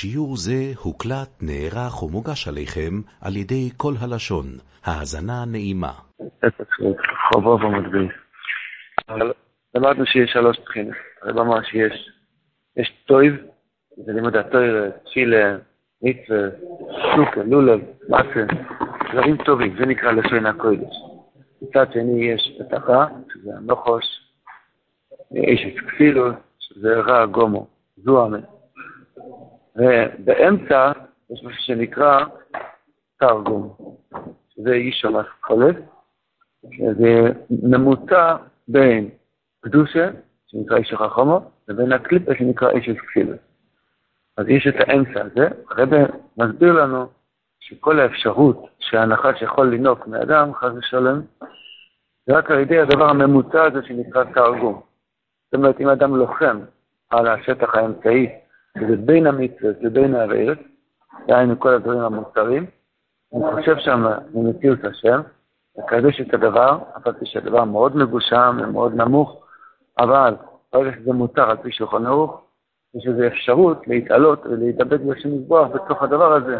שיעור זה הוקלט, נערך ומוגש עליכם על ידי כל הלשון. האזנה נעימה. חובוב ומדביס. למדנו שיש שלוש בחינות. הרב אמר שיש יש טויב, זה לימוד הטויר, צ'ילה, מצווה, סוכה, לולב, מסה, דברים טובים, זה נקרא לשון הקודש. מצד שני יש פתחה, שזה הנוחוש, יש את כפילו, שזה רע גומו, זו אמן. ובאמצע יש משהו שנקרא תרגום, שזה איש שומע חולף, שזה ממוצע בין קדושה, שנקרא איש החכומו, לבין הקליפה שנקרא איש כפילה. אז יש את האמצע הזה, הרב מסביר לנו שכל האפשרות שהנחש יכול לנהוג מאדם, חס ושלום, זה רק על ידי הדבר הממוצע הזה שנקרא תרגום. זאת אומרת, אם אדם לוחם על השטח האמצעי, שזה בין המצווה לבין הארץ, דהיינו כל הדברים המוצרים, הוא חושב שם ממציאות השם, מקדש את הדבר, אף על פי שהדבר מאוד מגושם ומאוד נמוך, אבל ברגע שזה מותר על פי שולחן ערוך, יש איזו אפשרות להתעלות ולהתאבד בשם מזבוח בתוך הדבר הזה,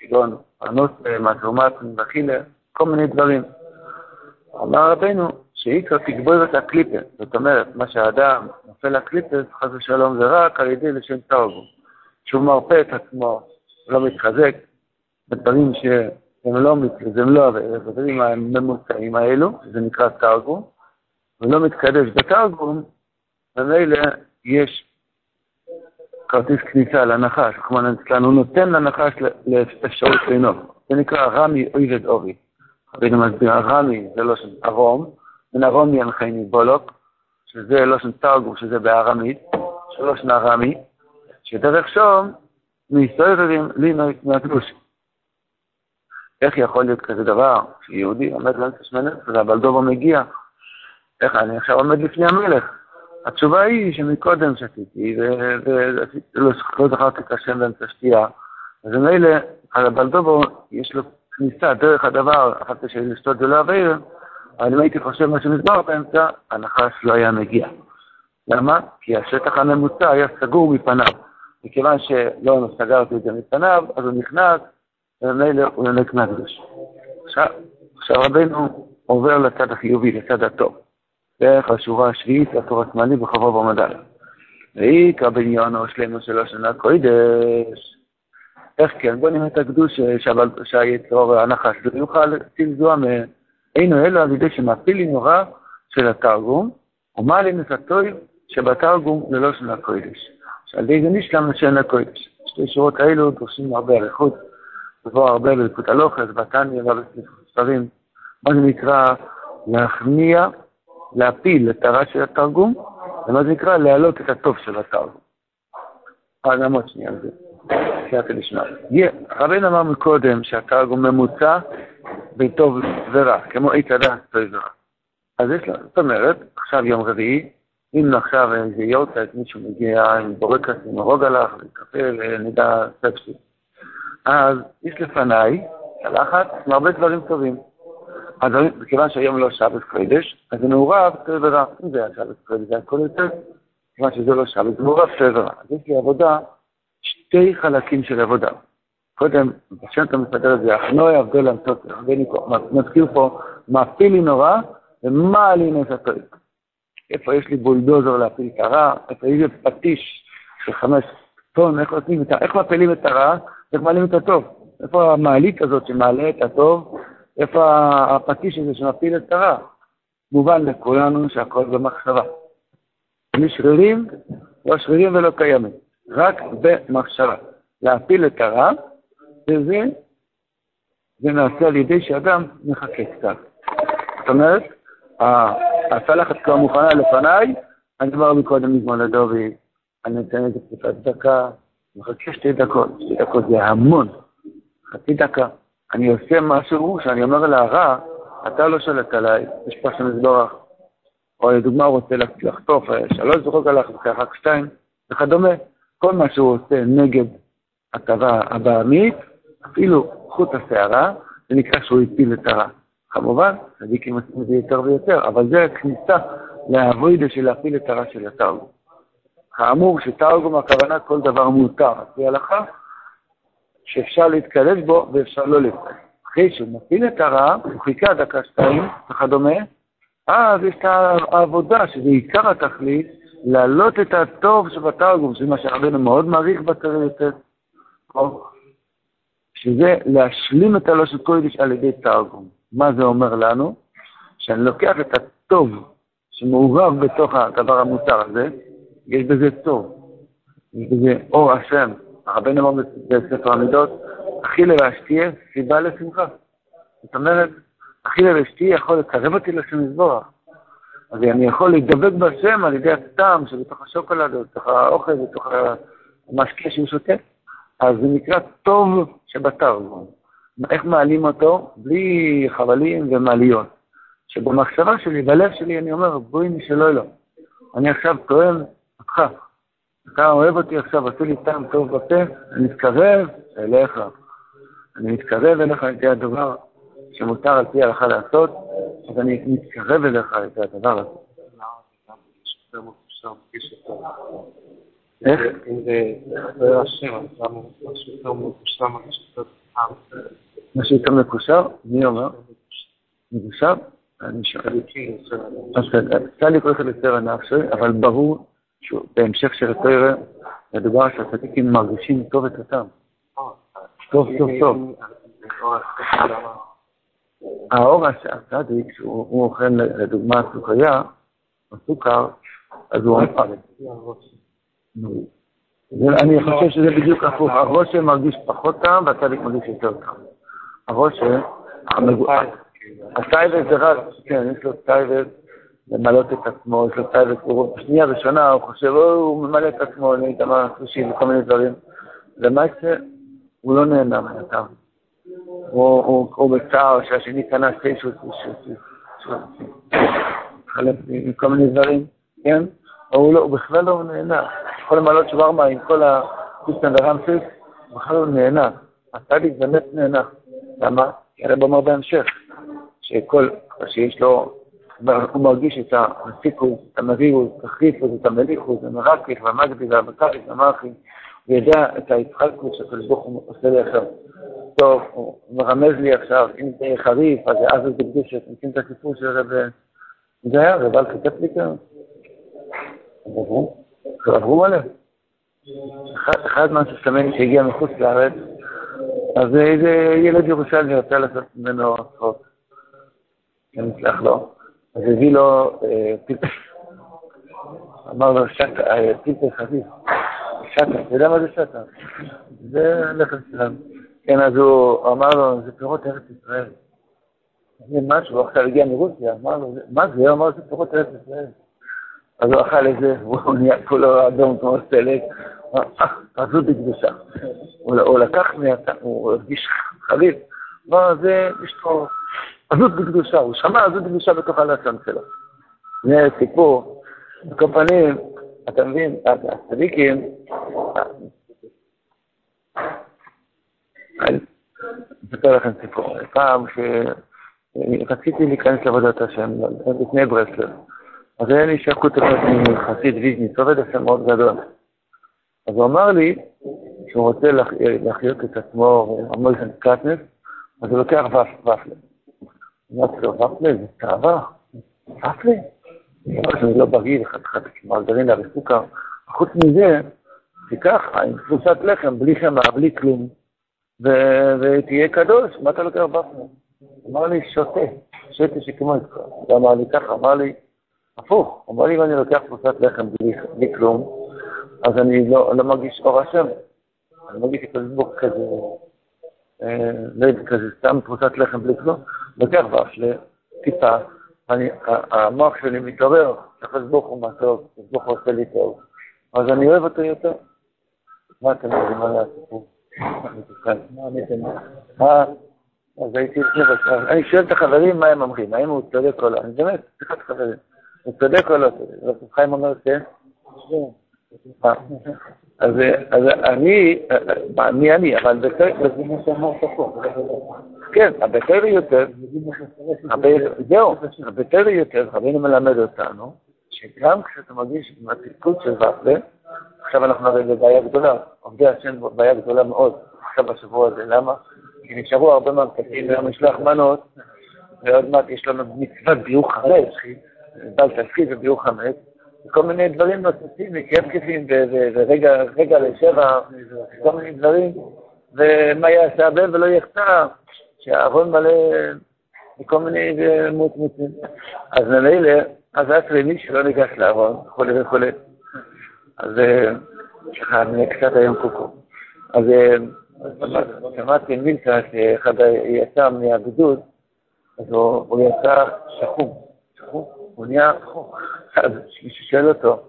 כגון ענות, מהתרומת, וכילה, כל מיני דברים. אמר רבנו שעיקר תגבור את הקליפה, זאת אומרת, מה שהאדם נופל לקליפה, חס ושלום, זה רק על ידי לשם תרגום. שהוא מרפא את עצמו, לא מתחזק, בדברים שהם לא מצווה, הם לא בדברים הממוצעים האלו, זה נקרא תרגום, ולא מתקדש בתרגום, ומילא יש כרטיס כניסה לנחש, רחמנא ליצלן, הוא נותן לנחש לאפשרות לנהוג. זה נקרא רמי אויבד אורי. רבינו מסביר, רמי זה לא של ארום, מן ארום ינחני בולוק, שזה לא של תרגום, שזה בארמית, שלוש נרמי, שדרך שום מסתובבים לינוי מהקדוש. איך יכול להיות כזה דבר שיהודי עומד לאמצע שמנת, והבלדובו מגיע? איך אני עכשיו עומד לפני המלך? התשובה היא שמקודם שתיתי, ולא זכרתי את השם באמצע שתייה, אז ממילא, על הבלדובו יש לו כניסה דרך הדבר, אחת של לשתות זה לא אביר, אבל אם הייתי חושב מה שמסבר באמצע, הנחש לא היה מגיע. למה? כי השטח הממוצע היה סגור מפניו. מכיוון שלא סגרתי את זה מפניו, אז הוא נכנס, וממילא הוא יונק מהקדוש. עכשיו, עכשיו רבנו עובר לצד החיובי, לצד הטוב. דרך השורה השביעית, התור השמאלי בחברו במדל. ואיכא בניונו שלמו של השנה קוידש. איך כן? בוא נראה את הקדוש שהיצרור הנחש לא יוכל לזוע מאינו אלו על ידי שמפילי נורא של התרגום, ומעלים את הטויב שבתרגום ללא שנה קוידש. שעל ידי זה נשלם לשנה קוידש. שתי שורות האלו דורשים הרבה אריכות, לבוא הרבה בלקוט הלוכס, בתניא ובספרים. מה זה נקרא להכניע להפיל את הרע של התרגום, ומה זה נקרא להעלות את הטוב של התרגום. אה, נעמוד שנייה על זה, סייעתא דשמיא. רבינו אמר מקודם שהתרגום ממוצע בטוב ורע, כמו עץ הדעת טוב ורע. אז יש לו, זאת אומרת, עכשיו יום רביעי, אם עכשיו איזה יורצייט, מישהו מגיע עם בורקס, עם הרוג הלך, וקפה, נדע ספסי. אז יש לפניי צלחת עם הרבה דברים טובים. אז מכיוון שהיום לא שבת קודש, אז זה מעורב טוב ורע. אם זה היה שבת קודש, זה הכל יותר. מכיוון שזה לא שבת, זה מעורב טוב ורע. אז יש לי עבודה, שתי חלקים של עבודה. קודם, בשם אתה מסתכל את זה, אחנוי עבדו למצות, מזכיר פה, מפילי נורא, ומעלין את הטוב. איפה יש לי בולדוזר להפיל את הרע, איפה יש לי פטיש של חמש טון, איך עושים את איך מפילים את הרע, איך מעלים את הטוב. איפה המעלית הזאת שמעלה את הטוב, איפה הפטיש הזה שמפיל את הרע? מובן לכולנו שהכל במחשבה. בלי שרירים, לא שרירים ולא קיימים, רק במחשבה. להפיל את הרע, וזה זה נעשה על ידי שאדם מחכה קצת. זאת אומרת, הצלחת כבר מוכנה לפניי, אני כבר מקודם מזמן לדובי, אני נותן איזה קצת דקה, מחכה שתי דקות, שתי דקות זה המון, חצי דקה. אני עושה משהו שאני אומר להרע, אתה לא שולט עליי, יש פה שם מזבורך. או לדוגמה הוא רוצה לחטוף שלוש זוכות עליך רק שתיים, וכדומה. כל מה שהוא עושה נגד הטבה הבעמית, אפילו חוט השערה, זה נקרא שהוא הפיל את הרע. כמובן, צדיקים עושים את זה יותר ויותר, אבל זה הכניסה לעבודה של להפיל את הרע של התרגום. כאמור שתרגום הכוונה כל דבר מותר, על פי ההלכה, שאפשר להתקדש בו ואפשר לא להתקדש. אחרי שהוא מפעיל את הרע, הוא חיכה דקה שתיים וכדומה, אז יש את העבודה, שזה עיקר התכלית, להעלות את הטוב שבתרגום, שזה מה שרבנו מאוד מעריך בתרבות, שזה להשלים את הלושת קודש על ידי תרגום. מה זה אומר לנו? שאני לוקח את הטוב שמעורב בתוך הדבר המותר הזה, יש בזה טוב, יש בזה אור השם. הרבנו אמר בספר המידות, אכילה והשתייה סיבה לשמחה. זאת אומרת, אכילה והשתייה יכול לקרב אותי לשם יזבורך. אז אני יכול להידבק בהשם על ידי הטעם שבתוך השוקולד, בתוך האוכל, בתוך המשקיע שהוא שותה. אז זה נקרא טוב שבתרגום. איך מעלים אותו? בלי חבלים ומעליות. שבמחשבה שלי, בלב שלי, אני אומר, בואי נשאלו לו. אני עכשיו טוען אותך. אתה אוהב אותי עכשיו, עשו לי טעם טוב בפה, אני מתקרב אליך. אני מתקרב אליך על ידי הדבר שמותר על פי ההלכה לעשות, אז אני מתקרב אליך ידי הדבר הזה. איך? אם זה השם, אז למה משהו יותר מקושר, משהו יותר מקושר? מי אומר? מקושר? אני שואל. אז סלי קורא לסר הנפשי, אבל ברור שבהמשך של התואר מדובר שהצדיקים מרגישים טוב את הטעם. טוב, טוב, טוב. האור הצדיק, שהוא אוכל לדוגמה סוכריה, או סוכר, אז הוא אני חושב שזה בדיוק הפוך, הרשע מרגיש פחות טעם והצדיק מרגיש יותר טעם. הרשע, התאווה זה רק, כן, יש לו תאווה למלאות את עצמו, יש לו תאווה, בשנייה ראשונה הוא חושב, הוא ממלא את עצמו, אני יודע מה, סושי וכל מיני דברים. למעשה, הוא לא נהנה מהטעם. הוא בצער שהשני קנה סטייק שהוא חלק מכל מיני דברים, כן? הוא לא, בכלל לא נהנה. יכול למלות שווארמה עם כל הפיסטן ורמסיס, הוא בכלל לא נהנה. הצדיק באמת נהנה. למה? כי הרב אומר בהמשך, שכל, שיש לו, הוא מרגיש את הסיקוס, את המביאוס, את החיפוס, את המליכוס, את המרקיס, והמגדי, והמקריס, והמאחי, הוא יודע את ההתחלקות שהקדוש ברוך הוא עושה עכשיו. טוב, הוא מרמז לי עכשיו, אם זה יהיה חריף, אז זה אז זה בקדושת, מכיר את הסיפור של רב... זה היה רב אלכי קפליקר? עברו? עברו מלא. אחד מהססמנים שהגיע מחוץ לארץ, אז איזה ילד ירושלמי רצה לעשות ממנו צחוק. כן, נסלח לו. אז הביא לו פלפל, אמר לו, פלפל חביב. שטה, אתה יודע מה זה שטה? זה לחם שלנו. כן, אז הוא אמר לו, זה פירות ארץ ישראל. זה משהו, עכשיו הגיע מרוסיה, אמר לו, מה זה? הוא אמר, זה פירות ארץ ישראל. אז הוא אכל את זה, והוא נהיה כולו אדום כמו סלק, עזות בקדושה. הוא לקח, הוא הרגיש חליף, אמר, זה, יש פה עזות בקדושה, הוא שמע עזות בקדושה בתוך הלשון שלו. זה סיפור, על כל פנים, אתה מבין, הצדיקים, אני אספר לכם סיפור. פעם שרציתי להיכנס לעבודת השם, לפני ברסלר, אז היה לי שקות אחד מחסיד ויז'ניץ, עובד השם מאוד גדול. אז הוא אמר לי שהוא רוצה להחיות את עצמו, המויסן קטנס, אז הוא לוקח ופלה. אמרתי לו, ופלה זה תאווה, ופלה? זה לא בריא, חתיכת מרגרינה וסוכר. חוץ מזה, תיקח עם תפוסת לחם, בלי חמאה, בלי כלום, ותהיה קדוש, מה אתה לוקח בפנה? אמר לי, שותה, שותה שכמו איתך. הוא אמר לי ככה, אמר לי, הפוך, אמר לי, אם אני לוקח תפוסת לחם בלי כלום, אז אני לא, לא מרגיש אור השם. אני מרגיש את ברוך כזה, אה, לא יודע, כזה סתם תפוסת לחם בלי כלום, לוקח ופלה, טיפה, המוח שלי מתעורר, הקדוש ברוך הוא מה טוב, הקדוש ברוך הוא עושה לי טוב, אז אני אוהב אותו יותר. מה אתם אומרים על הסיפור? אז הייתי אני שואל את החברים מה הם אומרים, האם הוא צודק או לא, אני באמת, סליחה את החברים, הוא צודק או לא צודק, רב חיים אומר כן? אז אני, מי אני, אבל זה מה שאמרת פה. כן, הבטר יותר, זהו, הבטר יותר, רבינו מלמד אותנו, שגם כשאתה מרגיש עם התפקוד של ופלה, עכשיו אנחנו הרי בבעיה גדולה, עובדי השם בעיה גדולה מאוד עכשיו בשבוע הזה, למה? כי נשארו הרבה מהמקטים משלוח מנות, ועוד מעט יש לנו מצוות ביור חמץ, בל תפקיד וביור חמץ, וכל מיני דברים נוספים, מקפקפים ורגע לשבע, כל מיני דברים, ומה יעשה הבן ולא יחטא, שהארון מלא וכל מיני מוצמוצים. אז ממילא, אז רק למי שלא ניגש לארון, וכולי וכולי. אז ככה, אני קצת היום קוקו. אז שמעתי מילקה שאחד יצא מהגדוד, אז הוא יצא שחום. שחום? הוא נהיה שחום. אז מישהו שואל אותו,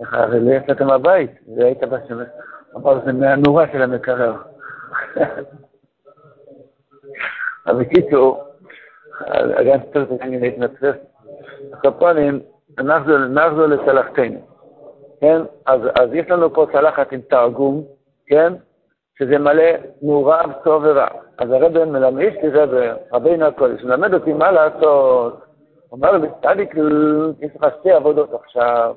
איך הרי לא יצאת מהבית, והיית בשמש. אמר, זה מהנורה של המקרר. אז בקיצור, גם קצת אני להתנצל. הקפונים, נחזור לצלחתנו, כן? אז, אז יש לנו פה צלחת עם תרגום, כן? שזה מלא מעורב טוב ורע. אז הרב מלמד, יש לי רב, רבינו הקודש, מלמד אותי מה לעשות. אומר לי, צדיק, יש לך שתי עבודות עכשיו.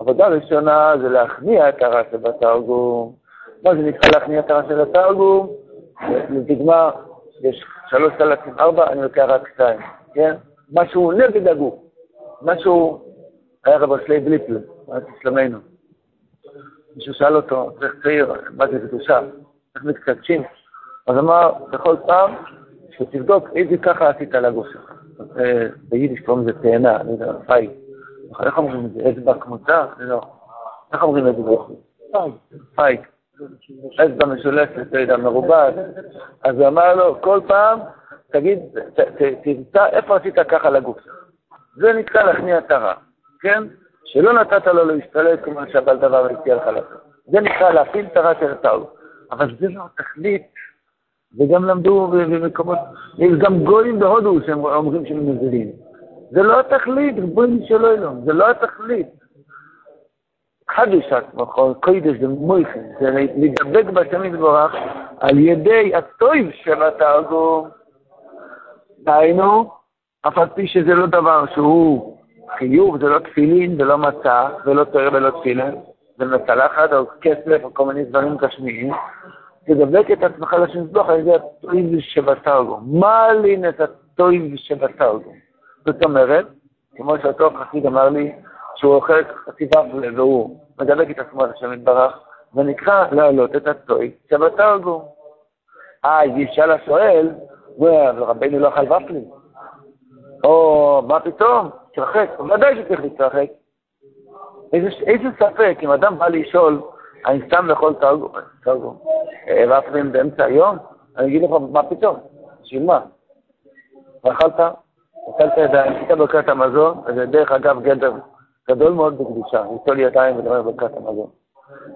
עבודה ראשונה זה להכניע את הרע שבתרגום. מה זה נקרא להכניע את הרע של התרגום? לדוגמה, יש שלוש אלפים ארבע, אני לוקח רק שתיים, כן? משהו נגד הגוף, משהו, היה רב אשלי בליפל, אז תסלמנו. מישהו שאל אותו, צריך צעיר, מה זה קדושה, איך מתקדשים? אז אמר, בכל פעם, שתבדוק איזה ככה עשית על הגוף שלך. ביידיש קוראים לזה תאנה, אני יודע, פייג. איך אומרים את זה? אצבע קמוצה? לא. איך אומרים את זה? פייג. פייג. אצבע משולשת, לא יודע, מרובעת. אז הוא אמר לו, כל פעם, תגיד, תמצא איפה עשית ככה לגוף שלך. זה נקרא להכניע את הרע, כן? שלא נתת לו להשתלט כמו שהבעל דבר הציע לך לעשות. זה נקרא להפיל את הרע של התאוות. אבל זה לא התכלית, וגם למדו במקומות, יש גם גויים בהודו שהם אומרים שהם מזילים. זה לא התכלית, ריבונו של עולם, זה לא התכלית. חדש עצמך, קודש ומויכן, זה להידבק בשם יתברך על ידי הטויב של התרגום. דהיינו, אף על פי שזה לא דבר שהוא חיוב, זה לא תפילין ולא מצה ולא תואר ולא תפילין, זה מצלחת או כסף או כל מיני דברים גשמיים, תדבק את עצמך לשם יתברך על ידי הטויב שבתרגום. מה לין את הטויב שבתרגום? זאת אומרת, כמו שאותו חסיד אמר לי, שהוא אוכל ופל והוא מדבק את עצמו על השם יתברך, ונקרא להעלות את הטוי שבתרגום. אה, ישאל השואל, רבנו לא אכל ופלים. או, מה פתאום? תתרחק. ודאי שצריך להתרחק. איזה, איזה ספק, אם אדם בא לשאול, אני סתם לאכול תרגום, אה, ופלים באמצע היום? אני אגיד לך, מה פתאום? בשביל מה? ואכלת? אכלת ידיים, עשית ברכת המזון, וזה דרך אגב גדר גדול מאוד בקדושה, ליטול ידיים ולדבר ברכת המזון.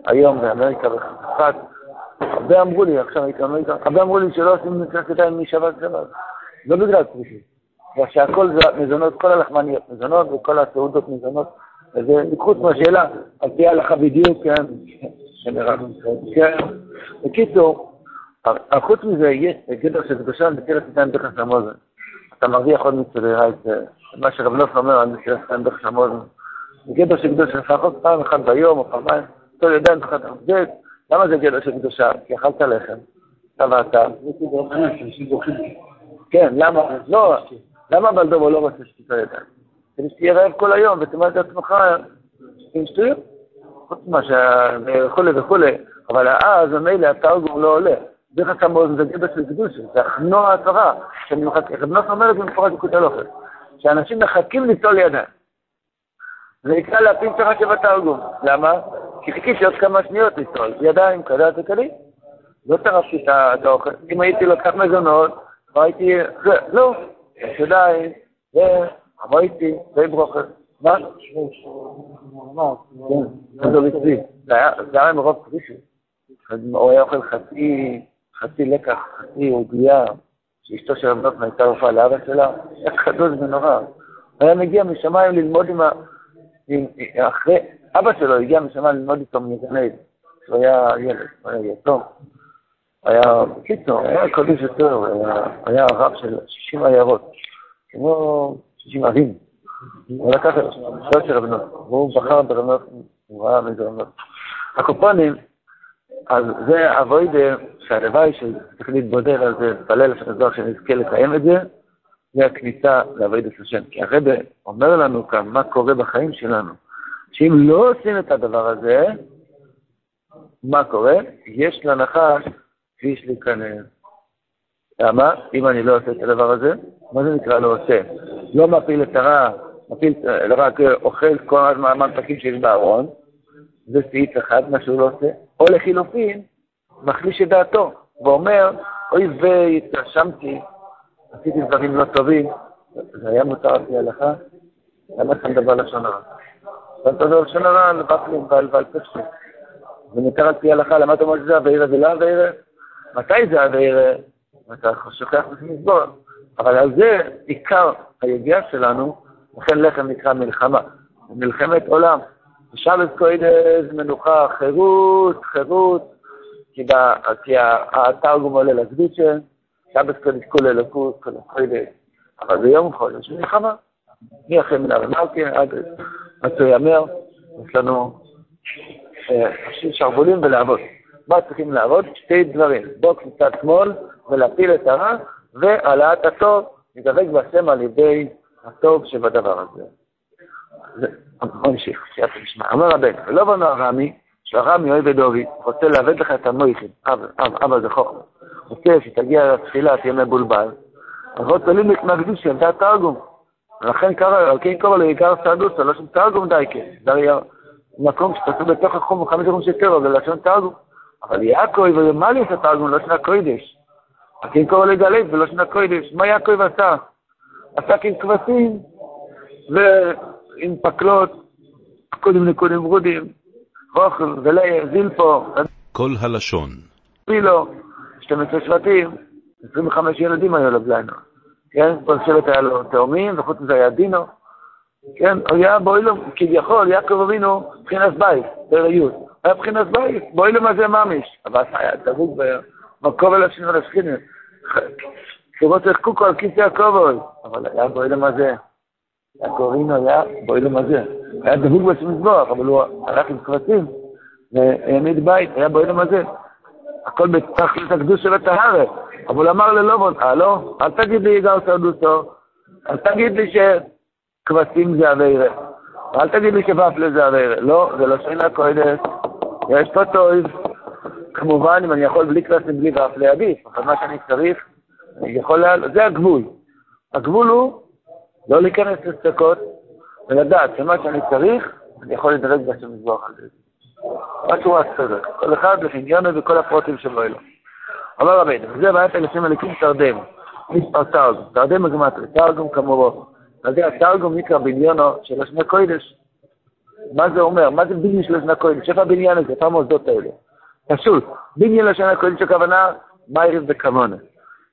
היום באמריקה בחתיכת, הרבה אמרו לי, עכשיו הייתי באמריקה, הרבה אמרו לי שלא עושים נקראת ידיים משבת לשבת. לא בגלל כבישים. בגלל שהכל זה מזונות, כל הלחמניות מזונות וכל הסעודות מזונות. וזה חוץ מהשאלה, על פי ההלכה בדיוק, כן, כן. בקיצור, חוץ מזה, יש גדר של קדושה נטילת ידיים דרך המוזן. אתה מרוויח עוד מצווה, מה שרב נוף אומר על נטילת ידיים דרך המוזן. בגדר של קדושה, לפחות פעם אחת ביום או פעמיים, כל ידיים תחת זה, למה זה גדר של קדושה? כי אכלת לחם, ואתה. כן, למה? לא, למה בלדומו לא רוצה שתיתן ידיים? כדי שתהיה רעב כל היום ותאמר את עצמך עם שטויות, חוץ ממה. וכולי וכולי, אבל אז ממילא התרגום לא עולה. דרך הכמות זה גדר של קדושה, זה הכנוע הצרה, שאני מחכה, רב נוף אומר את זה מפורט בקוטי הלוכת, שאנשים מחכים ליטול ידיים. זה נקרא להפיל צרה שבתרגום. למה? כי חיכיתי עוד כמה שניות לצלול. ידיים, כדת וכלי. לא טרפתי את האוכל. אם הייתי לוקח מזונות, לא הייתי... לא, יש ידיים, זה ברוכה. מה? כן, זה מצרי. זה היה מרוב קרישי. הוא היה אוכל חצי, חצי לקח, חצי עוגיה, שאשתו של רב הייתה רופאה לאבא שלה, היה קדוש ונורא. הוא היה מגיע משמיים ללמוד עם ה... אחרי, אבא שלו הגיע משמה ללמוד איתו מגנד, כשהוא היה ילד, הוא היה יתום. היה, בקיצור, היה קודש יותר, היה הרב של 60 עיירות, כמו 60 ערים. הוא לקח את שלוש רבנות, והוא בחר ברבנות, הוא ראה מזה רבנות. הקופונים, אז זה אבוידה שהלוואי שצריך להתבודד על זה, להתפלל שנזור שנזכה לקיים את זה, זה הכניסה לאבוידת השם. כי הרב אומר לנו כאן מה קורה בחיים שלנו, שאם לא עושים את הדבר הזה, מה קורה? יש לנחש כביש להיכנס. למה? אם אני לא עושה את הדבר הזה, מה זה נקרא לא עושה? לא מפיל את הרע, מפיל, רק אוכל כל הממתקים שיש בארון, זה סעיף אחד, מה שהוא לא עושה, או לחילופין, מחליש את דעתו, ואומר, אוי ויי, התרשמתי, עשיתי דברים לא טובים, זה היה מותר על פי ההלכה, למה אתה מדבר לשון הרע? אתה מדבר לשון הרע על ופלים ועל פשטים. זה מותר על פי ההלכה, למה אתה אומר שזה אביירה ולא אביירה? מתי זה אביירה? אתה שוכח לסבור. אבל על זה עיקר הידיעה שלנו, לכן לחם נקרא מלחמה, מלחמת עולם. שבת קוידש, מנוחה, חירות, חירות, כי, בה, כי התרגום עולה לקדושה, שבת קודש כל אלוקות, כל הקוידש, אבל ביום חודש מלחמה. מי אחרי מנהר מלכי עד מצוי יאמר, יש לנו אה, שרוולים ולעבוד. מה צריכים לעבוד? שתי דברים, בוקס מצד שמאל ולהפיל את הרע, והעלאת הטוב, לדבק בהשם על ידי הטוב שבדבר הזה. בוא נמשיך, שיהיה תשמע. אומר רבנו, ולא בנו הרמי, שהרמי אוהב את דובי, רוצה לאבד לך את המויכים, אבא זה חוכמה. רוצה שתגיע לתפילה, תהיה מבולבל. אז עוד תולים מהקדושים, זה התרגום. ולכן קרא, על כן קורא לו עיקר סעדוסה, לא שם תרגום דייקה. זה היה מקום שתעשו בתוך החום, חמש יום של טרור, זה לשון תרגום. אבל יעקב את התרגום, לא שנה קוידש. קורא לגלף ולא שנה קוידש. מה יעקב עשה? עשה עם כבשים ועם פקלות, קודם נקודים ורודים, רוכל וליה, זילפו. כל הלשון. פילו, 12 שבטים, 25 ילדים היו לו בליינו. כן, כל שבט היה לו תאומים, וחוץ מזה היה דינו. כן, היה בוילו, כביכול, יעקב אבינו, מבחינת בית, בהריון. היה מבחינת בית, בוילו מה זה ממש. אבל היה דבוק במקום אל השני ולשכינים. כמו צחקו על כיסא הכובד, אבל היה בוילו מה זה. אבינו היה בוילו מה זה. היה דבוק בסמזבוח, אבל הוא הלך עם כבשים, והעמיד בית, היה בוילו מה זה. הכל בתכלית הקדוש של הטהרת. אבל אמר ללובון, הלו, אל תגיד לי יגר סרדוסו, אל תגיד לי שכבשים זה אביירה, אל תגיד לי שוואפלה זה אביירה. לא, זה לא שינה קודש, יש פה טויב. כמובן, אם אני יכול בלי כבשים, בלי ואפלה, עדיף, אבל מה שאני צריך, אני יכול לעלות, זה הגבול. הגבול הוא לא להיכנס לספקות, ולדעת שמה שאני צריך, אני יכול לדרג בשם מזבוח על זה. משהו הסדר. כל אחד לחניונו וכל הפרוטים שלו אלו. אמר רבינו, וזה בעיית אלפים אליקים תרדם, מספר תרגום, תרדם מגמטרי, תרגום כמורו. זה התרגום נקרא בניונו של השנה קוידש. מה זה אומר? מה זה בניין של השנה קוידש? איפה הבניין הזה? איפה המוסדות האלה? פשוט, בניין לשנה קוידש הכוונה, מה יריב בכוונה,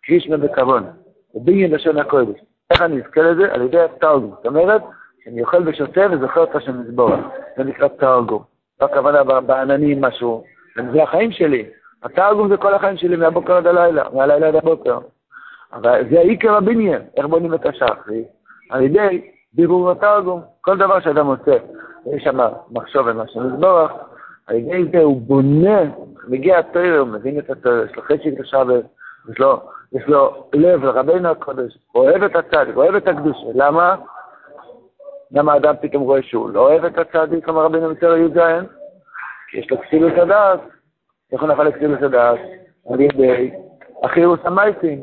קרישמה בכוונה, בניין לשנה קוידש. איך אני אזכה לזה? על ידי התרגום. זאת אומרת, שאני אוכל ושותה וזוכר את השם מזבורה. זה נקרא תרגום. לא הכוונה בעננים משהו, זה החיים שלי. התרגום זה כל החיים שלי מהבוקר עד הלילה, מהלילה עד הבוקר. אבל זה עיקר הבניין, איך בונים את השחרי? על ידי בירור התרגום. כל דבר שאדם עושה, יש שם מחשוב ומשהו לסבורך, על ידי זה הוא בונה, מגיע התויר, הוא מבין את התויר, יש לו חשק לשבת, יש לו, יש לו לב לרבינו הקודש, אוהב את הצדיק, אוהב את הקדושה. למה? למה אדם פתאום רואה שהוא לא אוהב את הצדיק, אמר רבינו מצר י"ז? כי יש לו כסילות הדעת. איך הוא נפל לכסילות הדעת? על ידי החירוס המייסים.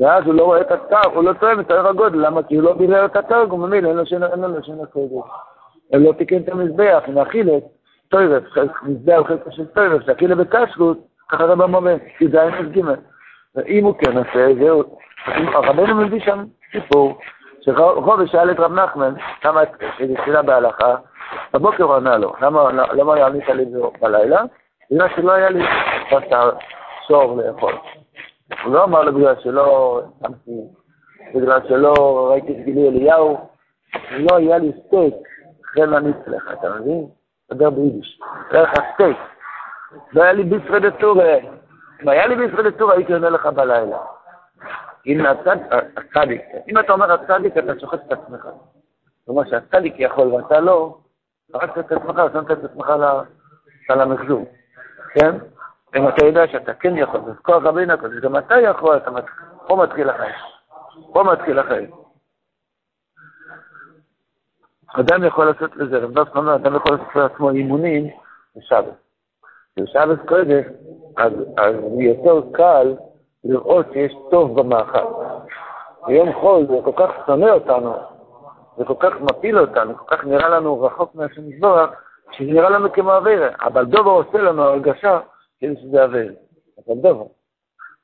ואז הוא לא רואה את התר, הוא לא תואם את הער הגודל, למה? כי הוא לא בירר את התרגום, ממילא אין לו שן הקודש. לא תיקן את המזבח, עם האכילת, טוירף, מזבח חלקו של טוירף, שהאכילה בכשרות, ככה רב המורה, כי זה היה ג' ואם הוא כן עושה, זהו, הרבנו מביא שם סיפור, שרובי שאל את רב נחמן, כמה תפילה בהלכה, בבוקר הוא ענה לו, למה ענית לי בלילה? בגלל שלא היה לי בשר שור לאכול. הוא לא אמר לו בגלל שלא בגלל שלא ראיתי את גילוי אליהו, לא היה לי סטייק, חן הניצלך, אתה מבין? תדבר ביידיש. היה לך סטייק. לא היה לי בישרא דתורא. אם היה לי בישרא דתורא הייתי עונה לך בלילה. אם הצדיק, אם אתה אומר הצדיק, אתה שוחט את עצמך. אומרת שהצדיק יכול ואתה לא, הרגת את עצמך, שמת את עצמך על המחזור, כן? אם אתה יודע שאתה כן יכול, זה כוח רבינו הקודש, גם אתה יכול. פה מתחיל החיים. פה מתחיל החיים. אדם יכול לעשות לזה, רב דוד אומר, אדם יכול לעשות לעצמו אימונים בשבת. בשבת קודש, אז, אז יותר קל לראות שיש טוב במאכל. ביום חול זה כל כך שונא אותנו, זה כל כך מפיל אותנו, כל כך נראה לנו רחוק מהשם יזברך, שזה נראה לנו כמו אוויר. אבל דובר עושה לנו הרגשה כאילו שזה אוויר. אבל דובר.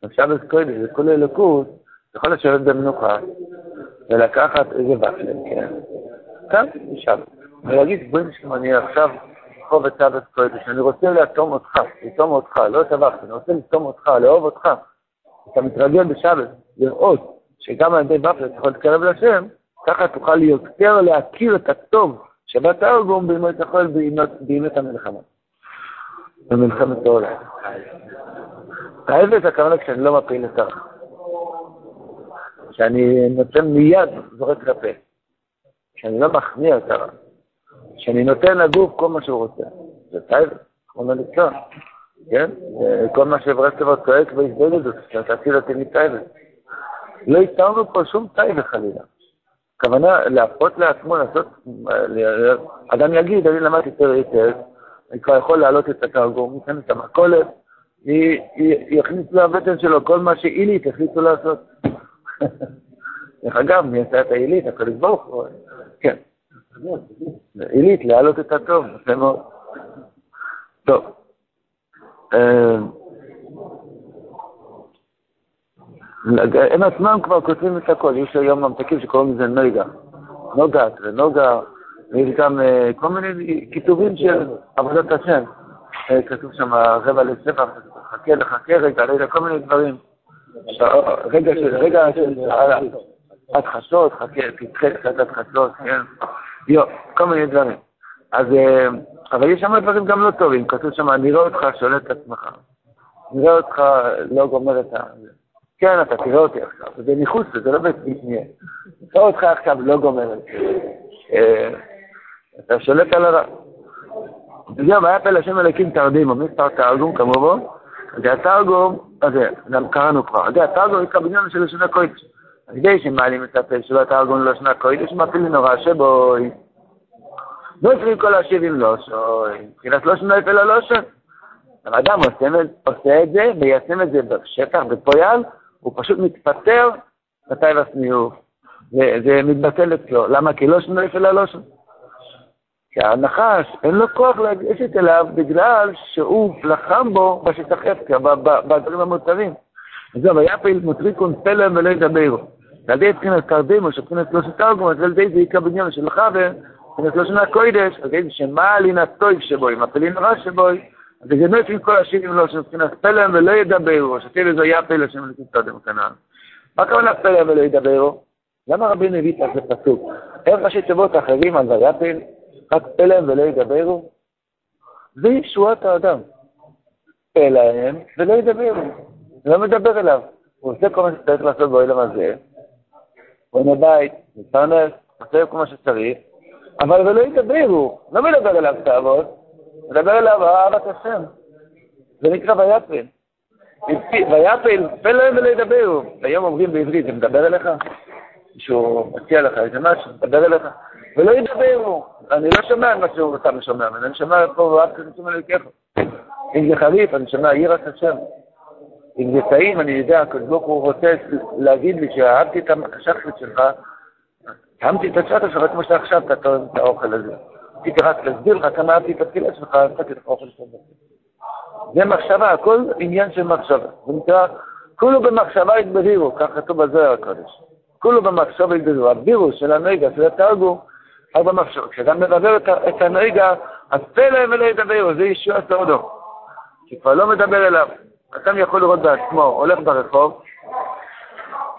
עכשיו קודש, זה כל אלוקות, יכול לשבת במנוחה ולקחת איזה ופלר, כן? כאן, משם. ולהגיד, בואי נשמע, אני עכשיו פה בצוות קודש, אני רוצה לאטום אותך, לאטום אותך, לא טבחתי, אני רוצה לאטום אותך, לאהוב אותך. אתה מתרגל בשבת, לראות שגם על ידי ופלר אתה יכול להתקרב לשם, ככה תוכל יותר להכיר את הטוב שבתרגום בימות החול בימות המלחמה. במלחמת העולם. האפס הכוונה כשאני לא מפיל את הרע. כשאני נותן מיד, זורק לפה. כשאני לא מכניע את הרע. כשאני נותן לגוף כל מה שהוא רוצה. זה טייב, כמו נקרא. כן? כל מה שברסלבר צועק בהזדמנות, שתציל אותי מטייבת. לא איתרנו פה שום טייבה חלילה. הכוונה להפות לעצמו, לעשות, אדם יגיד, אני למדתי יותר היטב, אני כבר יכול להעלות את התרגום, ניתן את המכולת, יכניס לבטן שלו כל מה שעילית החליטו לעשות. דרך אגב, מי עשה את העילית? הקדוש ברוך הוא. כן. עילית, להעלות את הטוב, יפה מאוד. טוב. אה, הם עצמם כבר כותבים את הכל, יש היום ממתקים שקוראים לזה נוגה. נוגה, ונוגה, ויש גם אה, כל מיני כיתובים של עבודת השם. אה, כתוב שם רבע לספר, חכה לחכה רגע, כל מיני דברים. רגע של, רגע של, עד חכה, תדחה קצת עד חסות, כן? יו, כל מיני דברים. אז, אה, אבל יש שם דברים גם לא טובים, כתוב שם, נראה אותך שולט את עצמך. נראה אותך לא גומר את ה... כן, אתה תראה אותי עכשיו, זה מחוץ לזה, לא בפנים. נראה אותך עכשיו לא גומר את זה. אה, אתה שולט על הרע. זהו, והיה פלא השם אלוקים תרדימו, מספר תרגום כמובן, זה התרגום, אז גם קראנו כבר, זה התרגום נקרא בניין של לשון הקודש. ידי שמעלים את הפה שלו התרגום ללשון הקודש, מפילים נורא שבוי. לא הפריעו כל השבעים לא מבחינת לא שונה אלא לא שוי. האדם עושה את זה, מיישם את זה בשטח, בפועל, הוא פשוט מתפטר מתי והסניוף. זה מתבטל אצלו. למה? כי לא שונה אלא לא שונה. כי הנחש, אין לו כוח לגשת אליו בגלל שהוא לחם בו בשטחפקה, בדברים המותרים. זהו, ויפל מוטריקון פלם ולא ידברו. ועל ידי מבחינת קרדימו, שבחינת שלושת תרגומות, ועל ידי זה עיקר בניין של חבר, מבחינת שלושת הקוידש, על ידי שמעלין הטוב שבו, עם הפלין הרע שבו, אז זה גנוף עם כל השירים לו, שבחינת פלם ולא ידברו, שתהיה לזה יפל השם אלוקים קודם כנען. מה הכוונה פלם ולא ידברו? למה רבינו הביא את זה פסוק? איך ראשי תיבות אחרים על ויפל? רק פה להם ולא ידברו? זה ישועת האדם. פה להם ולא ידברו. לא מדבר אליו. הוא עושה כל מה שצריך לעשות בעולם הזה, בונה בית, מתפרנס, עושה כל מה שצריך, אבל ולא ידברו. לא מדבר אליו תעבוד, מדבר אליו אהבת השם. זה נקרא ויפל. ויפל, פה להם ולא ידברו. היום אומרים בעברית, זה מדבר אליך? מישהו מציע לך איזה משהו, מדבר אליך? ולא ידברו. אני לא שומע מה שהוא אותם שומע, אני שומע פה רק כרצום אלוקיך. אם זה חריף, אני שומע יראת השם. אם זה טעים, אני יודע, הקדוש ברוך הוא רוצה להגיד לי שאהבתי את השחרית שלך, אהבתי את השחרית שלך כמו שעכשיו אתה טוען את האוכל הזה. רציתי רק להסביר לך כמה אהבתי את התפילה שלך, נתתי לך אוכל שלך. זה מחשבה, הכל עניין של מחשבה. זה נקרא, כולו במחשבה התבהירו, כך כתוב בזוהר הקודש. כולו במחשבה התבהירו. הבירוס של הנגע, של התרגום, רק במחשב. כשאדם מדבר את הנהיגה, אז להם ולא ידברו, זה ישוע סעודו. שכבר לא מדבר אליו. אדם יכול לראות בעצמו, הולך ברחוב,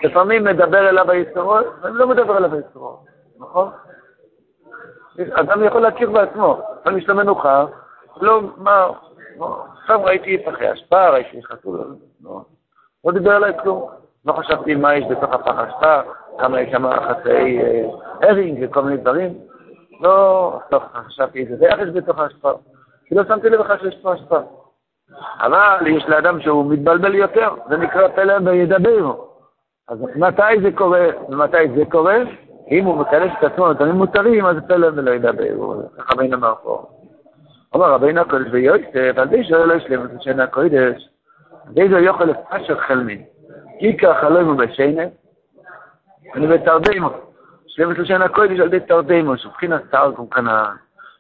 לפעמים מדבר אליו היסורות, ואני לא מדבר אליו היסורות, נכון? אדם יכול להכיר בעצמו, לפעמים יש לו מנוחה, לא, מה, עכשיו ראיתי פחי אשפה, ראיתי חתול, לא, לא דיבר אליי כלום. לא חשבתי מה יש בתוך הפח אשפה, כמה יש שם חצאי הרינג וכל מיני דברים. לא, טוב, חשבתי איזה ריח יש בתוך האשפה. כי לא שמתי לב לך שיש פה השפעה. אבל יש לאדם שהוא מתבלבל יותר, זה נקרא פלא וידבר. אז מתי זה קורה ומתי זה קורה? אם הוא מקדש את עצמו נתונים מותרים, אז פלא ולא ידבר, ככה רבינו אמר פה. אומר רבינו הקודש ויוסף, על די שואל לא ישלם את השנה הקודש, די זה יוכל לפשר חלמין. כי ככה לא ימו בשנה, אני בתרדימו. שלמת לשון הקודש על ידי תרדימו, שבחינת תרגום כנען.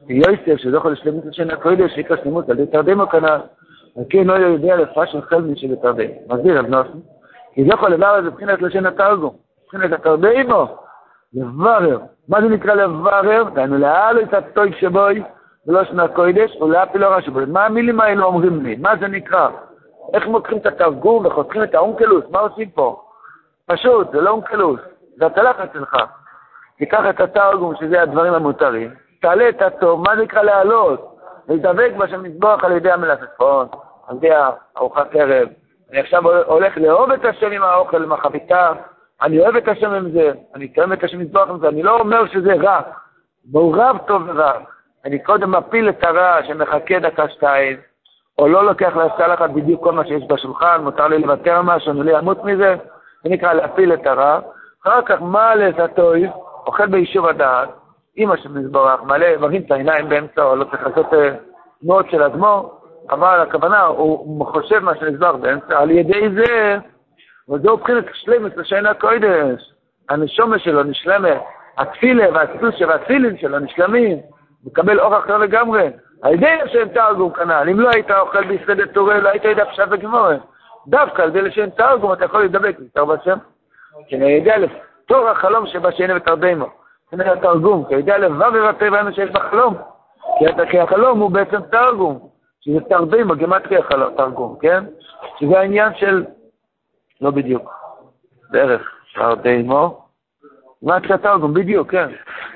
ויוסף, יכול לשלמת לשון הקודש, שיקרא שלמות על ידי תרדימו כנען. וכן לא יודע לפרש חלמין שבתרדימו. מסביר רב נוסן. כי זה יכול לברר מבחינת לשון התרגום. מבחינת התרדימו, לברר. מה זה נקרא לברר? דהיינו להעל את הטוי שבוי, ולא שנה קודש, ולהפי לא רשו. מה המילים האלו אומרים לי? מה זה נקרא? איך מוקחים את התרגום וחותכים את האונקלוס? מה עושים פה? פשוט, זה לא אונקלוס, זה התלחץ שלך. תיקח את התרגום, שזה הדברים המותרים, תעלה את הטוב, מה נקרא להעלות? להידבק בשם מזבוח על ידי המלפפון, על ידי ארוחת ערב. אני עכשיו הולך לאהוב את השם עם האוכל, עם החביתה, אני אוהב את השם עם זה, אני קיים את השם מזבוח עם זה, אני לא אומר שזה רע, מעורב טוב ורע. אני קודם מפיל את הרע שמחכה דקה שתיים, או לא לוקח לצלחת בדיוק כל מה שיש בשולחן, מותר לי לוותר משהו, אני לא אמות מזה, זה נקרא להפיל את הרע. אחר כך את הטויב, אוכל ביישוב הדעת, עם השם יזברך, מעלה, מרים את העיניים באמצע, או לא צריך לעשות אה, תנועות של אדמו, אבל הכוונה, הוא חושב מה שנזבח באמצע, על ידי זה, וזהו מבחינת שלמת לשנה הקודש, הנשומה שלו נשלמת, התפילה והסושה והתפילין שלו נשלמים, מקבל אור אחר לגמרי, על ידי לשם תרגום כנ"ל, אם לא היית אוכל ביסדת תורה, לא היית יודע פשט וגמורה. דווקא על ידי לשם תרגום אתה יכול להידבק בשם. כי אני יודע לפתור החלום שבשני ותרדמו. זה התרגום, כי יודע לבב ובטבע שיש בחלום. כי החלום הוא בעצם תרגום, שזה תרדמו, גימטרי תרגום, כן? שזה העניין של, לא בדיוק, בערך, תרדמו, גימטרי תרגום, בדיוק, כן.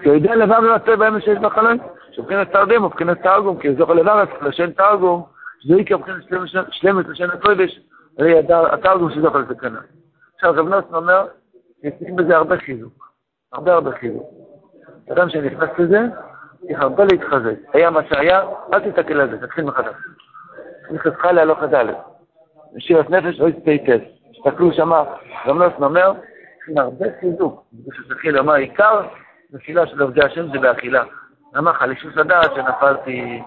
כי יודע לבב ובטבע שיש בחלום. שבחינת תרדם הוא בחינת תרגום, כי יכול לברך לשן תרגום, שזה יקרה בחינת שלמת לשן הקודש, הרי התרגום שזה יכול לתקנה. עכשיו, רב נוסן אומר, יש בזה הרבה חיזוק, הרבה הרבה חיזוק. אדם שנכנס לזה, צריך הרבה להתחזק. היה מה שהיה, אל תסתכל על זה, תתחיל מחדש. נכנסך להלוך ד', משירת נפש או הסטייטס. תסתכלו שמה, רב נוסן אומר, צריכים הרבה חיזוק. שצריכים לומר, עיקר נפילה של עובדי השם זה באכילה. למה חלישות לדעת שנפלתי,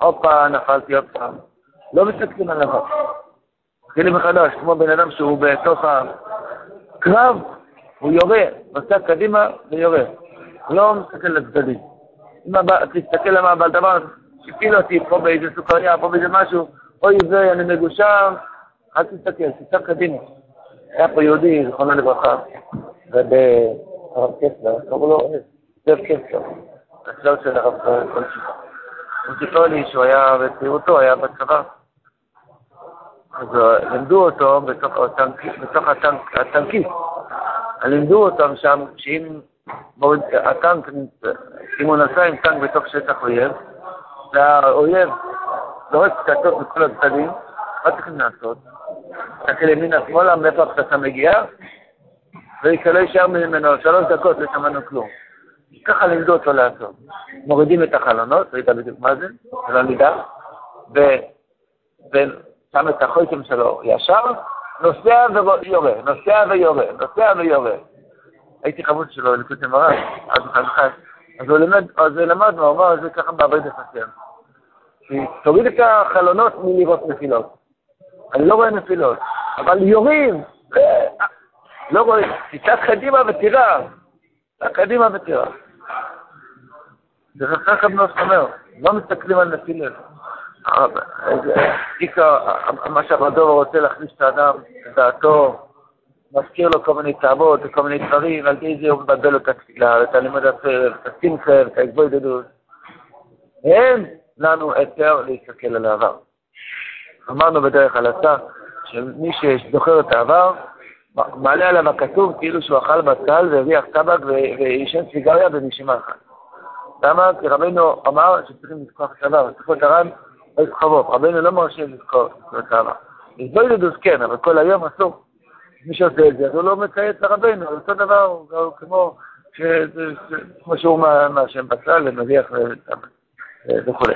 הופה, נפלתי עוד פעם. לא מסתכלים על לבד. מתחילים מחדש, כמו בן אדם שהוא בתוך הקרב, הוא יורה, נוסע קדימה ויורה. לא מסתכל לצדדים. אם תסתכל למה הבעל דבר, הפיל אותי פה באיזה סוכריה, פה באיזה משהו, אוי זה, אני מגושם, אל תסתכל, תסתכל קדימה. היה פה יהודי, זכרונו לברכה, ובהרב קסלר, קראו לו זאב קסלר. אצלו של הרב קולצ'יק. הוא סיפר לי שהוא היה בצעירותו, היה בצבא. אז לימדו אותו בתוך הטנקיסט. לימדו אותם שם, שאם הטנק, אם הוא נסע עם טנק בתוך שטח אויב, והאויב זורק פצצות מכל הצדדים, מה צריכים לעשות? תסתכל ימינה שמאלה, מאיפה הפצצה מגיעה, ולא יישאר ממנו שלוש דקות, לא שמענו כלום. ככה לימדו אותו לעשות. מורידים את החלונות, ראית בדיוק מה זה, של המידה, ושם את החויטים שלו ישר, נוסע ויורה, נוסע ויורה, נוסע ויורה. הייתי חמוד שלו, ליקוד מרן, עד אחד אחד. אז הוא למד, אז הוא למד, הוא אמר, זה ככה בעבוד לפסם. תוריד את החלונות מלראות נפילות. אני לא רואה נפילות, אבל יורים, לא רואה, תצעק קדימה ותירה, קדימה ותראה. זה חכם נוס אומר, לא מסתכלים על מה שהמדור רוצה להכניס את האדם, את דעתו, מזכיר לו כל מיני תאוות וכל מיני דברים, על ידי זה הוא מבלבל את התפילה, את הלימוד הסרט, את השמחה, את ההתבודדות. אין לנו היתר להסתכל על העבר. אמרנו בדרך הלצה, שמי שזוכר את העבר, מעלה עליו הכתוב כאילו שהוא אכל בצל והריח טבק ועישן סיגריה בנשימה אחת. למה? כי רבנו אמר שצריכים לזכוח את העבר, צריך להיות הר"ן לא יסחבו. רבנו לא מרשה לזכור את העבר. לזבוידדוס כן, אבל כל היום אסור. מי שעושה את זה, אז הוא לא מציית לרבנו, אותו דבר, כמו, כמו שהוא מהשם בצל ומריח וכו'.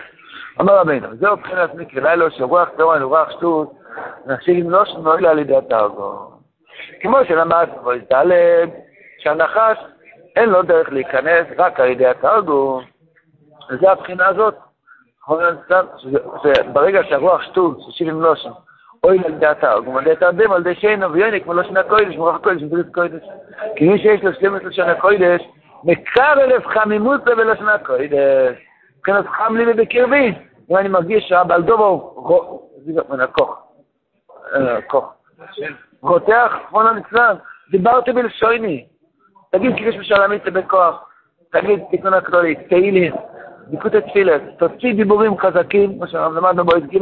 אמר רבינו, זהו מבחינת מקרה לילה שרוח תורן ורוח שטות, נחשיב עם לא שנועילה על ידי התרגום. כמו שלמד ד' שהנחש אין לו דרך להיכנס רק על ידי התרגום, וזה הבחינה הזאת. holen dann se berega shrokh אוי shil im loshn oy le data gum le data dem al de shein ov yenik mo loshn koyd shmo rokh koyd shmo koyd ki mi sheish le shlemet loshn koyd es mekar elef khamimut be loshn koyd es ken es kham li be kirbi ve ani magi shab תגיד, תקנו נקרא תהילים, דיקות התפילת, תוציא דיבורים חזקים, כמו שלמדנו בו ג',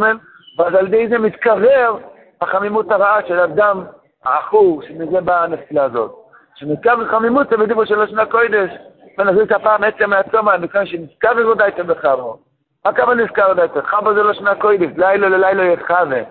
ואז על ידי זה מתקרר החמימות הרעה של אדם העכור, שמזה באה הנפילה הזאת. שנזכר בחמימות זה בדיבור של לשון הקודש, ונחזיר את הפעם עצם מעצומה, מכאן שנזכר וגודייתם בחמו. מה כמה נזכר וגודייתם? חמו זה לשון הקודש, לילה ללילה יחווה.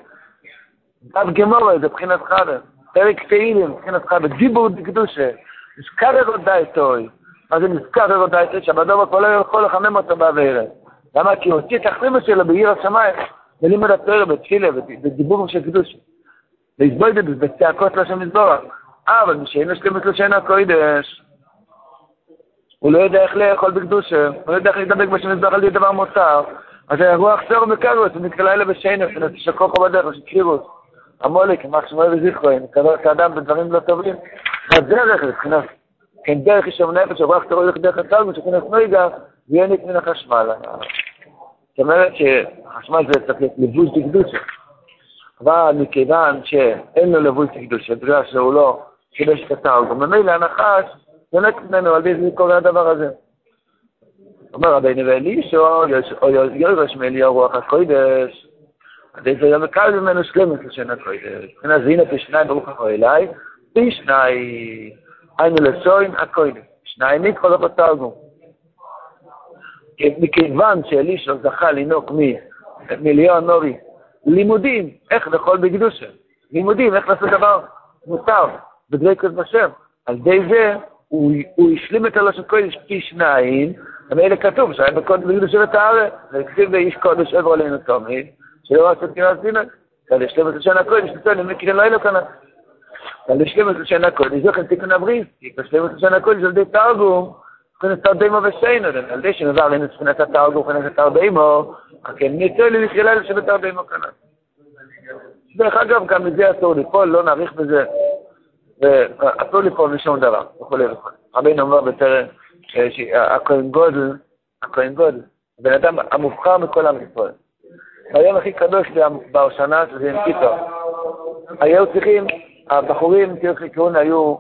דף גמורה זה בחינת חווה. פרק תהילים, בחינת חווה. דיבור דקדושה. נזכר וגודייתוי. מה זה נזכר וגודייתוי? שהבדובר כבר לא יכול לחמם אותו בעבירת. למה? כי הוא הוציא את החמימות שלו בעיר השמיים, בלימוד התואר, בתפילה, בדיבור של קדושה. והסבוידד בצעקות לשם מזבורך. אבל מי שאין השלמות לשון הקודש, הוא לא יודע איך לאכול בקדושה, הוא לא יודע איך להידבק בשם מזבח על ידי דבר מותר, אז הרוח סור מקרוס, הוא נתקלה אלה בשיינס, ונתש הכוחו בדרך, שקרירוס. המולק, יימח שמו וזכרו, נקבל את האדם בדברים לא טובים. הדרך, מבחינת, כן דרך ישוב נפש, הרוח סור הולך דרך התלמוד, שכנס נויגה, ויונק מן החשמל. זאת אומרת שהחשמל זה צריך להיות לבוש דקדושה. אבל מכיוון שאין לו לבוש דקדושה, בגלל שהוא לא את התרגום, ממילא הנחש יונק ממנו על ידי זה קורה הדבר הזה. אומר רבינו ואלישו, או יורש מאליהו רוח הקודש, עד איזה יום מקל ממנו שלמת לשן הקודש. אז הנה פי שניים ברוך אחו אליי, פי שניים, היינו לשוין. שניים נקרא לו בתרגום. מכיוון שאלישו זכה לנהוג ממיליון נורי לימודים, איך לאכול בקדושה. לימודים, איך לעשות דבר מותר, בדבקות בשם. על ידי זה הוא, הוא השלים את הלשון קודש פי שניים, ומאלה כתוב שהיה בקדושה את הארץ, וכתיב באיש קודש עבר עלינו תמיד, שלא רצה תקינת סיני. ועל השלם את לשון הקודש, נצא למקרה לא אלו כאן. ועל השלם את לשון הקודש, זוכר תיקון הברית, כי כשלם את לשון הקודש על ידי תרגום, מבחינת תרדימו ושיינו, על ידי שנבר עלינו מבחינת התרגום, מבחינת התרדימו, כן, נצא לי לכלל לשבת תרדימו כאן. דרך אגב, גם מזה אסור ליפול, לא נאריך בזה. ואסור ליפול משום דבר, וכולי וכולי. רבינו אומר בפרק, הכהן גודל, הכהן גודל, הבן אדם המובחר מכל עם ישראל. ביום הכי קדוש בהושנה, שזה עם קיטו. היו צריכים, הבחורים, תראו כהון היו,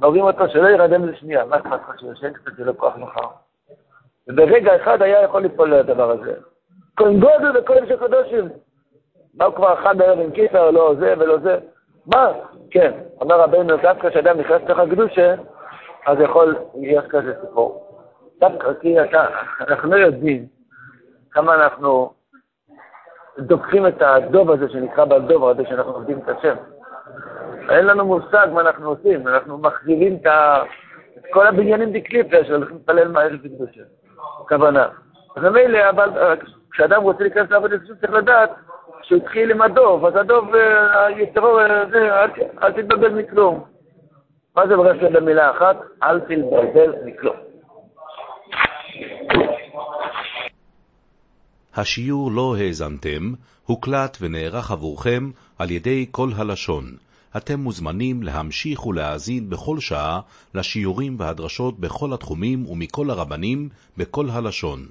נורים אותו שלא ירדם לשנייה, מה אכפת לך שיושן קצת שלא כוח מחר. וברגע אחד היה יכול ליפול לדבר הזה. כהן גודל וכהן של קדושים. באו כבר אחד בערב עם כיסא, לא זה ולא זה. מה? כן, אומר רבנו, דווקא כשאדם נכנס לתוך הקדושה, אז יכול להיות כזה סיפור. דווקא כי אתה, אנחנו לא יודעים כמה אנחנו דוקחים את הדוב הזה שנקרא בלדוב, הזה שאנחנו עובדים את השם. אין לנו מושג מה אנחנו עושים, אנחנו מחזירים את, ה... את כל הבניינים דקליפה שהולכים להתפלל מהערב בקדושה. כוונה. אז ממילא, אבל כשאדם רוצה להיכנס לעבוד את צריך לדעת שהוא התחיל עם הדוב, אז הדוב, אה, יתרו, אה, אל תתבלבל מכלום. מה זה ברשת במילה אחת? אל תתבלבל מכלום. השיעור לא האזנתם, הוקלט ונערך עבורכם על ידי כל הלשון. אתם מוזמנים להמשיך ולהאזין בכל שעה לשיעורים והדרשות בכל התחומים ומכל הרבנים בכל הלשון.